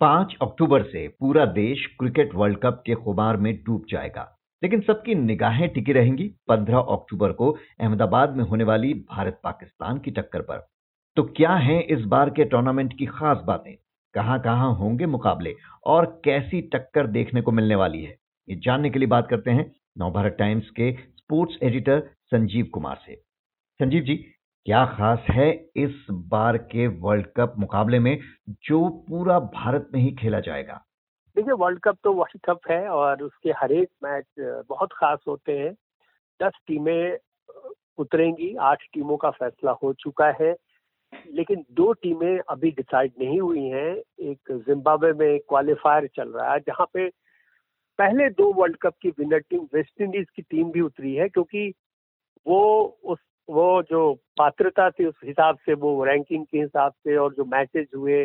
पाँच अक्टूबर से पूरा देश क्रिकेट वर्ल्ड कप के खुमार में डूब जाएगा। लेकिन सबकी निगाहें टिकी रहेंगी पंद्रह अक्टूबर को अहमदाबाद में होने वाली भारत पाकिस्तान की टक्कर पर। तो क्या है इस बार के टूर्नामेंट की खास बातें? कहाँ कहाँ होंगे मुकाबले? और कैसी टक्कर देखने को मिलने वाली है? ये जानने के लिए बात करते हैं नवभारत टाइम्स के स्पोर्ट्स एडिटर संजीव कुमार से। संजीव जी क्या खास है इस बार के वर्ल्ड कप मुकाबले में जो पूरा भारत में ही खेला जाएगा? देखिए, वर्ल्ड कप तो वर्ल्ड कप है और उसके हर एक मैच बहुत खास होते हैं। दस टीमें उतरेंगी, आठ टीमों का फैसला हो चुका है। लेकिन दो टीमें अभी डिसाइड नहीं हुई हैं। एक जिम्बाब्वे में क्वालिफायर चल रहा है, जहाँ पे पहले दो वर्ल्ड कप की विनर टीम वेस्ट इंडीज की टीम भी उतरी है, क्योंकि वो उस वो जो पात्रता थी उस हिसाब से, वो रैंकिंग के हिसाब से और जो मैचेस हुए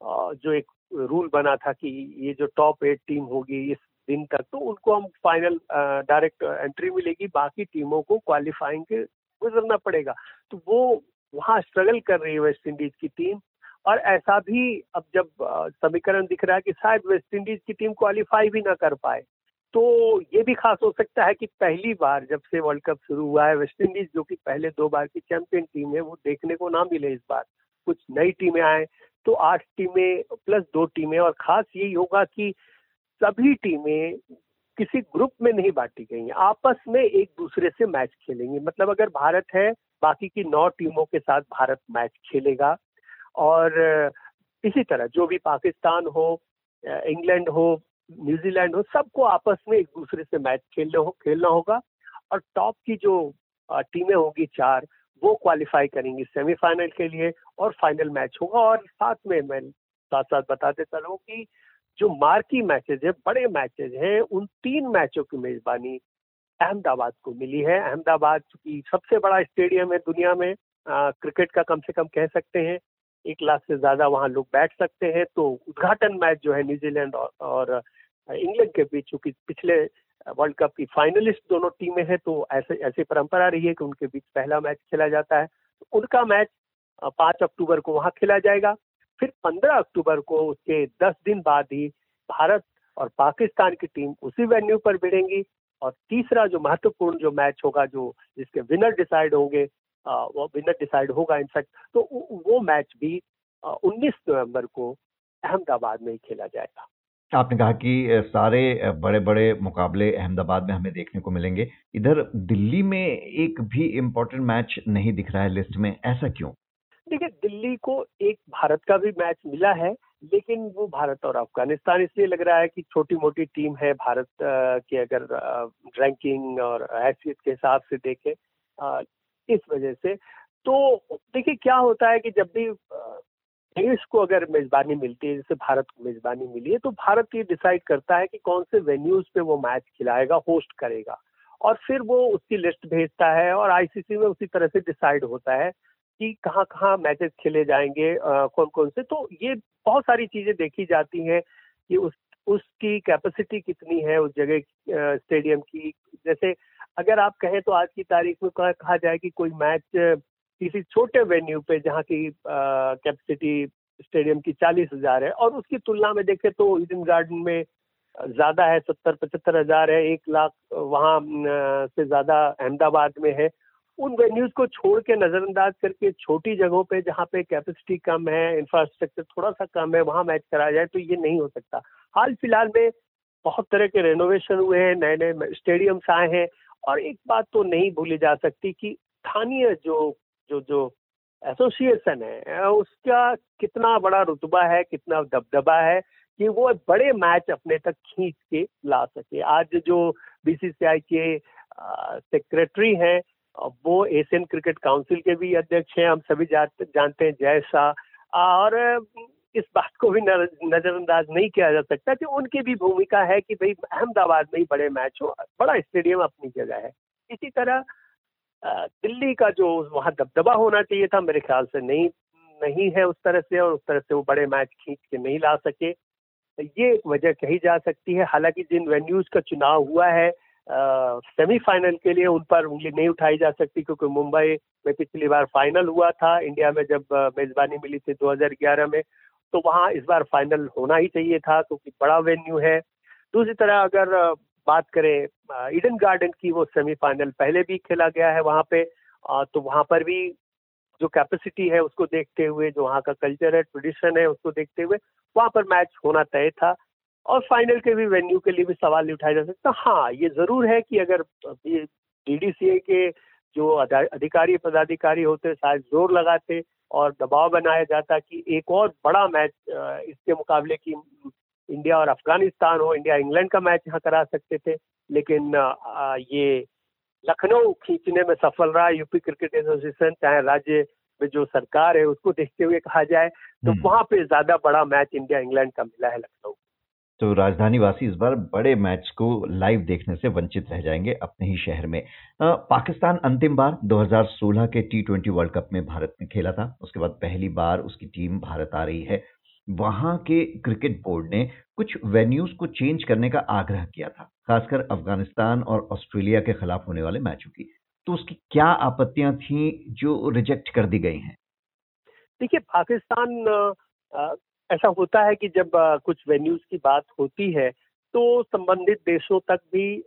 जो एक रूल बना था कि ये जो टॉप एट टीम होगी इस दिन तक तो उनको हम फाइनल डायरेक्ट एंट्री मिलेगी। बाकी टीमों को क्वालिफाइंग के गुजरना पड़ेगा। तो वो वहाँ स्ट्रगल कर रही है वेस्ट इंडीज की टीम और ऐसा भी अब जब समीकरण दिख रहा है कि शायद वेस्ट इंडीज की टीम क्वालिफाई भी ना कर पाए। तो ये भी खास हो सकता है कि पहली बार जब से वर्ल्ड कप शुरू हुआ है, वेस्ट इंडीज जो कि पहले दो बार की चैंपियन टीम है, वो देखने को ना मिले इस बार। कुछ नई टीमें आए तो आठ टीमें प्लस दो टीमें, और खास यही होगा कि सभी टीमें किसी ग्रुप में नहीं बांटी गई हैं। आपस में एक दूसरे से मैच खेलेंगे। मतलब अगर भारत है, बाकी की नौ टीमों के साथ भारत मैच खेलेगा। और इसी तरह, जो भी पाकिस्तान हो इंग्लैंड हो न्यूजीलैंड हो सबको आपस में एक दूसरे से मैच खेलने हो खेलना होगा और टॉप की जो टीमें होगी चार वो क्वालिफाई करेंगी सेमीफाइनल के लिए और फाइनल मैच होगा और साथ में मैं साथ साथ बताते चलो कि जो मार्की मैचेज है बड़े मैचेज हैं उन तीन मैचों की मेजबानी अहमदाबाद को मिली है। अहमदाबाद की सबसे बड़ा स्टेडियम है दुनिया में आ, क्रिकेट का कम से कम कह सकते हैं एक लाख से ज़्यादा वहाँ लोग बैठ सकते हैं। तो उद्घाटन मैच जो है न्यूजीलैंड और, और इंग्लैंड के बीच चूँकि पिछले वर्ल्ड कप की फाइनलिस्ट दोनों टीमें हैं तो ऐसे, ऐसी परंपरा रही है कि उनके बीच पहला मैच खेला जाता है। तो उनका मैच पाँच अक्टूबर को वहाँ खेला जाएगा। फिर पंद्रह अक्टूबर को उसके दस दिन बाद ही भारत और पाकिस्तान की टीम उसी वेन्यू पर भिड़ेंगी और तीसरा जो महत्वपूर्ण जो मैच होगा, जो जिसके विनर डिसाइड होंगे वो विनर डिसाइड होगा इनफैक्ट तो वो मैच भी 19 नवंबर को अहमदाबाद में ही खेला जाएगा। आपने कहा कि सारे बड़े बड़े मुकाबले अहमदाबाद में हमें देखने को मिलेंगे। इधर दिल्ली में एक भी इम्पोर्टेंट मैच नहीं दिख रहा है लिस्ट में, ऐसा क्यों? देखिए, दिल्ली को एक भारत का भी मैच मिला है, लेकिन वो भारत और अफ़गानिस्तान, इसलिए लग रहा है कि छोटी मोटी टीम है भारत की अगर रैंकिंग और हैसियत के हिसाब से देखें इस वजह से। तो देखिए, क्या होता है कि जब भी देश को अगर मेजबानी मिलती है, जैसे भारत को मेजबानी मिली है तो भारत ये डिसाइड करता है कि कौन से वेन्यूज पे वो मैच खिलाएगा होस्ट करेगा। और फिर वो उसकी लिस्ट भेजता है और आईसीसी में उसी तरह से डिसाइड होता है कि कहाँ कहाँ मैचेस खेले जाएँगे कौन कौन से। तो ये बहुत सारी चीज़ें देखी जाती हैं कि उस, उसकी कैपेसिटी कितनी है उस जगह स्टेडियम की। जैसे अगर आप कहें तो आज की तारीख में कहा जाए कि कोई मैच किसी छोटे वेन्यू पे जहाँ की कैपेसिटी स्टेडियम की चालीस हज़ार है और उसकी तुलना में देखें तो ईडन गार्डन में ज़्यादा है, सत्तर, पचहत्तर हज़ार है, एक लाख वहाँ से ज़्यादा अहमदाबाद में है। उन वेन्यूज को छोड़ के नजरअंदाज करके छोटी जगहों पे जहाँ पे कैपेसिटी कम है, इंफ्रास्ट्रक्चर थोड़ा सा कम है, वहाँ मैच कराया जाए तो ये नहीं हो सकता। हाल फ़िलहाल में बहुत तरह के रेनोवेशन हुए हैं नए नए स्टेडियम्स आए हैं और एक बात तो नहीं भूली जा सकती कि स्थानीय जो जो जो एसोसिएशन है उसका कितना बड़ा रुतबा है, कितना दबदबा है कि वो बड़े मैच अपने तक खींच के ला सके। आज जो बीसीसीआई के सेक्रेटरी हैं वो एशियन क्रिकेट काउंसिल के भी अध्यक्ष हैं, हम सभी जानते हैं जय शाह। और इस बात को भी नजरअंदाज नहीं किया जा सकता कि उनकी भी भूमिका है कि भाई अहमदाबाद में ही बड़े मैच हो, बड़ा स्टेडियम अपनी जगह है। इसी तरह दिल्ली का जो वहाँ दबदबा होना चाहिए था, मेरे ख्याल से नहीं नहीं है उस तरह से और उस तरह से वो बड़े मैच खींच के नहीं ला सके। ये एक वजह कही जा सकती है। हालाँकि जिन वेन्यूज का चुनाव हुआ है सेमीफाइनल के लिए उन पर उंगली नहीं उठाई जा सकती क्योंकि मुंबई में पिछली बार फाइनल हुआ था, इंडिया में जब मेजबानी मिली थी 2011 में तो वहाँ इस बार फाइनल होना ही चाहिए था क्योंकि बड़ा वेन्यू है। दूसरी तरह अगर बात करें ईडन गार्डन की वो सेमीफाइनल पहले भी खेला गया है वहाँ पे तो वहाँ पर भी जो कैपेसिटी है उसको देखते हुए, जो वहाँ का कल्चर है ट्रेडिशन है उसको देखते हुए वहाँ पर मैच होना तय था। और फाइनल के भी वेन्यू के लिए भी सवाल नहीं उठाया जा सकता हाँ। ये ज़रूर है कि अगर डीडीसीए के जो अधिकारी, पदाधिकारी होते शायद ज़ोर लगाते और दबाव बनाया जाता कि एक और बड़ा मैच इसके मुकाबले की इंडिया और अफ़गानिस्तान हो इंडिया इंग्लैंड का मैच यहाँ करा सकते थे लेकिन ये लखनऊ खींचने में सफल रहा यूपी क्रिकेट एसोसिएशन चाहे राज्य में जो सरकार है उसको देखते हुए कहा जाए तो हम्म। वहाँ पे ज़्यादा बड़ा मैच इंडिया इंग्लैंड का मिला है लखनऊ। तो राजधानी वासी इस बार बड़े मैच को लाइव देखने से वंचित रह जाएँगे अपने ही शहर में। आ, पाकिस्तान अंतिम बार 2016 के टी ट्वेंटी वर्ल्ड कप में भारत में खेला था उसके बाद पहली बार उसकी टीम भारत आ रही है। वहाँ के क्रिकेट बोर्ड ने कुछ वेन्यूज को चेंज करने का आग्रह किया था, खासकर अफ़गानिस्तान और ऑस्ट्रेलिया के खिलाफ होने वाले मैचों की। तो उसकी क्या आपत्तियाँ थी जो रिजेक्ट कर दी गई हैं? देखिए, पाकिस्तान ऐसा होता है कि जब कुछ वेन्यूज की बात होती है तो संबंधित देशों तक भी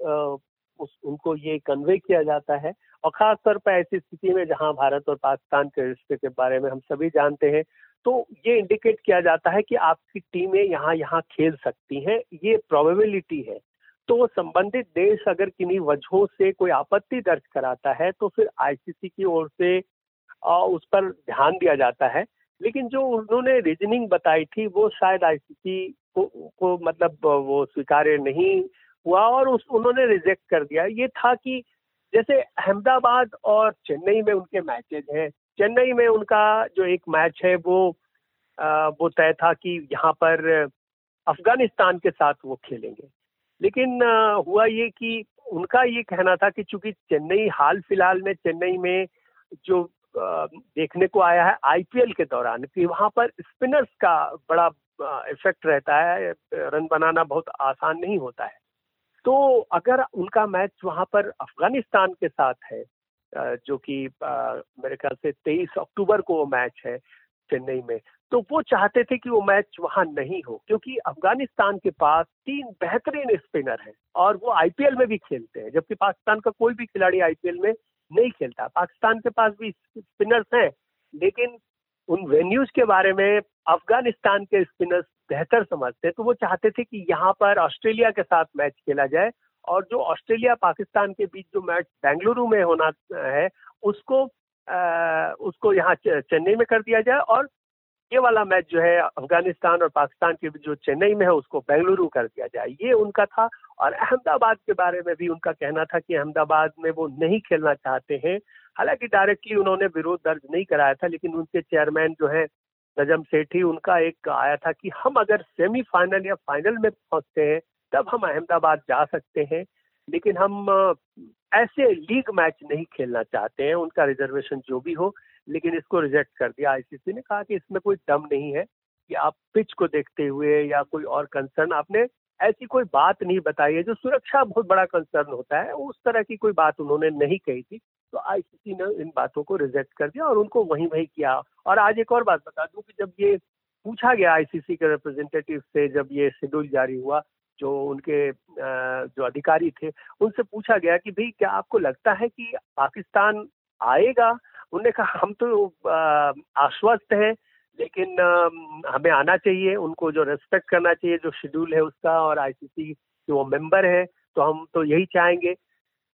उस, उनको ये कन्वे किया जाता है। और खास तौर पर ऐसी स्थिति में जहाँ भारत और पाकिस्तान के रिश्ते के बारे में हम सभी जानते हैं तो ये इंडिकेट किया जाता है कि आपकी टीमें यहाँ यहाँ खेल सकती हैं ये प्रोबेबिलिटी है। तो संबंधित देश अगर किन्हीं वजहों से कोई आपत्ति दर्ज कराता है तो फिर आईसीसी की ओर से उस पर ध्यान दिया जाता है। लेकिन जो उन्होंने रीजनिंग बताई थी वो शायद आईसीसी को, को मतलब वो स्वीकार्य नहीं हुआ और उस उन्होंने रिजेक्ट कर दिया। ये था कि जैसे अहमदाबाद और चेन्नई में उनके मैचेज हैं चेन्नई में उनका जो एक मैच है वो आ, वो तय था कि यहाँ पर अफ़गानिस्तान के साथ वो खेलेंगे। लेकिन आ, हुआ ये कि उनका ये कहना था कि चूँकि चेन्नई हाल फ़िलहाल में चेन्नई में जो आ, देखने को आया है आईपीएल के दौरान कि वहाँ पर स्पिनर्स का बड़ा इफ़ेक्ट रहता है रन बनाना बहुत आसान नहीं होता है। तो अगर उनका मैच वहाँ पर अफ़गानिस्तान के साथ है जो कि मेरे ख्याल से 23 अक्टूबर को वो मैच है चेन्नई में। तो वो चाहते थे कि वो मैच वहाँ नहीं हो, क्योंकि अफ़गानिस्तान के पास तीन बेहतरीन स्पिनर हैं और वो आईपीएल में भी खेलते हैं, जबकि पाकिस्तान का कोई भी खिलाड़ी आईपीएल में नहीं खेलता। पाकिस्तान के पास भी स्पिनर्स हैं, लेकिन उन वेन्यूज के बारे में अफ़गानिस्तान के स्पिनर्स बेहतर समझते हैं तो वो चाहते थे कि यहाँ पर ऑस्ट्रेलिया के साथ मैच खेला जाए और जो ऑस्ट्रेलिया पाकिस्तान के बीच जो मैच बेंगलुरु में होना है उसको आ, उसको यहाँ चेन्नई में कर दिया जाए और ये वाला मैच जो है अफ़गानिस्तान और पाकिस्तान के बीच जो चेन्नई में है उसको बेंगलुरु कर दिया जाए। ये उनका था और अहमदाबाद के बारे में भी उनका कहना था कि अहमदाबाद में वो नहीं खेलना चाहते हैं। हालाँकि डायरेक्टली उन्होंने विरोध दर्ज नहीं कराया था लेकिन उनके चेयरमैन जो है नजम सेठी उनका एक आया था कि हम अगर सेमीफाइनल या फाइनल में पहुँचते हैं तब हम अहमदाबाद जा सकते हैं, लेकिन हम ऐसे लीग मैच नहीं खेलना चाहते हैं, उनका रिजर्वेशन जो भी हो, लेकिन इसको रिजेक्ट कर दिया। आईसीसी ने कहा कि इसमें कोई दम नहीं है कि आप पिच को देखते हुए या कोई और कंसर्न आपने ऐसी कोई बात नहीं बताई है, जो सुरक्षा बहुत बड़ा कंसर्न होता है, उस तरह की कोई बात उन्होंने नहीं कही थी। तो आईसीसी ने इन बातों को रिजेक्ट कर दिया और उनको वहीं वहीं किया। और आज एक और बात बता दूँ कि जब ये पूछा गया आईसीसी के रिप्रेजेंटेटिव से, जब ये शेड्यूल जारी हुआ जो उनके जो अधिकारी थे, उनसे पूछा गया कि भाई, क्या आपको लगता है कि पाकिस्तान आएगा? उन्होंने कहा, हम तो आश्वस्त हैं, लेकिन हमें आना चाहिए, उनको जो रेस्पेक्ट करना चाहिए, जो शेड्यूल है उसका, और आईसीसी के वो मेंबर है तो हम तो यही चाहेंगे।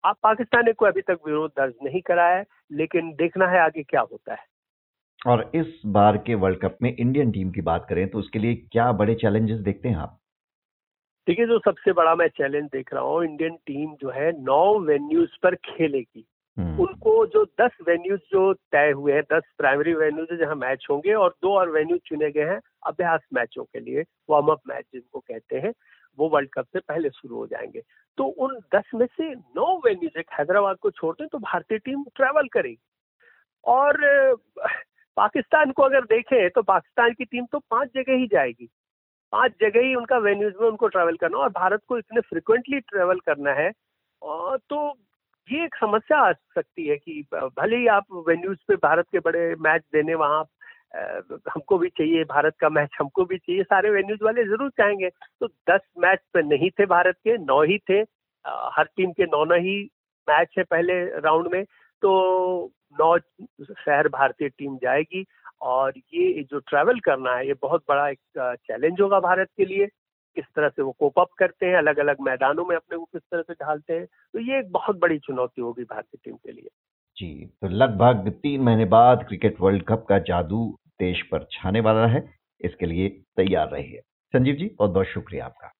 आप पाकिस्तान ने कोई अभी तक विरोध दर्ज नहीं कराया है, लेकिन देखना है आगे क्या होता है। और इस बार के वर्ल्ड कप में इंडियन टीम की बात करें तो उसके लिए क्या बड़े चैलेंजेस देखते हैं आप? देखिए जो सबसे बड़ा मैं चैलेंज देख रहा हूँ इंडियन टीम जो है नौ वेन्यूज पर खेलेगी। हम्म। उनको जो दस वेन्यूज जो तय हुए हैं दस प्राइमरी वेन्यूज जहाँ मैच होंगे और दो और वेन्यू चुने गए हैं अभ्यास मैचों के लिए वार्म अप मैच जिनको कहते हैं वो वर्ल्ड कप से पहले शुरू हो जाएँगे। तो उन दस में से नौ वेन्यूज एक हैदराबाद को छोड़ते तो भारतीय टीम ट्रेवल करेगी। और पाकिस्तान को अगर देखें तो पाकिस्तान की टीम तो पाँच जगह ही जाएगी। पाँच जगह ही उनका वेन्यूज में उनको ट्रैवल करना और भारत को इतने फ्रिक्वेंटली ट्रैवल करना है तो ये एक समस्या आ सकती है कि भले ही आप वेन्यूज पे भारत के बड़े मैच देने वहाँ हमको भी चाहिए, भारत का मैच हमको भी चाहिए, सारे वेन्यूज वाले ज़रूर चाहेंगे। तो दस मैच पे नहीं थे भारत के, नौ ही थे हर टीम के नौ ही मैच है पहले राउंड में तो नौ शहर भारतीय टीम जाएगी। और ये जो ट्रैवल करना है, ये बहुत बड़ा एक चैलेंज होगा भारत के लिए। किस तरह से वो कोप अप करते हैं अलग अलग मैदानों में अपने को किस तरह से ढालते हैं। तो ये एक बहुत बड़ी चुनौती होगी भारतीय टीम के लिए। जी तो लगभग तीन महीने बाद क्रिकेट वर्ल्ड कप का जादू देश पर छाने वाला है। इसके लिए तैयार रहिए। संजीव जी बहुत बहुत शुक्रिया आपका।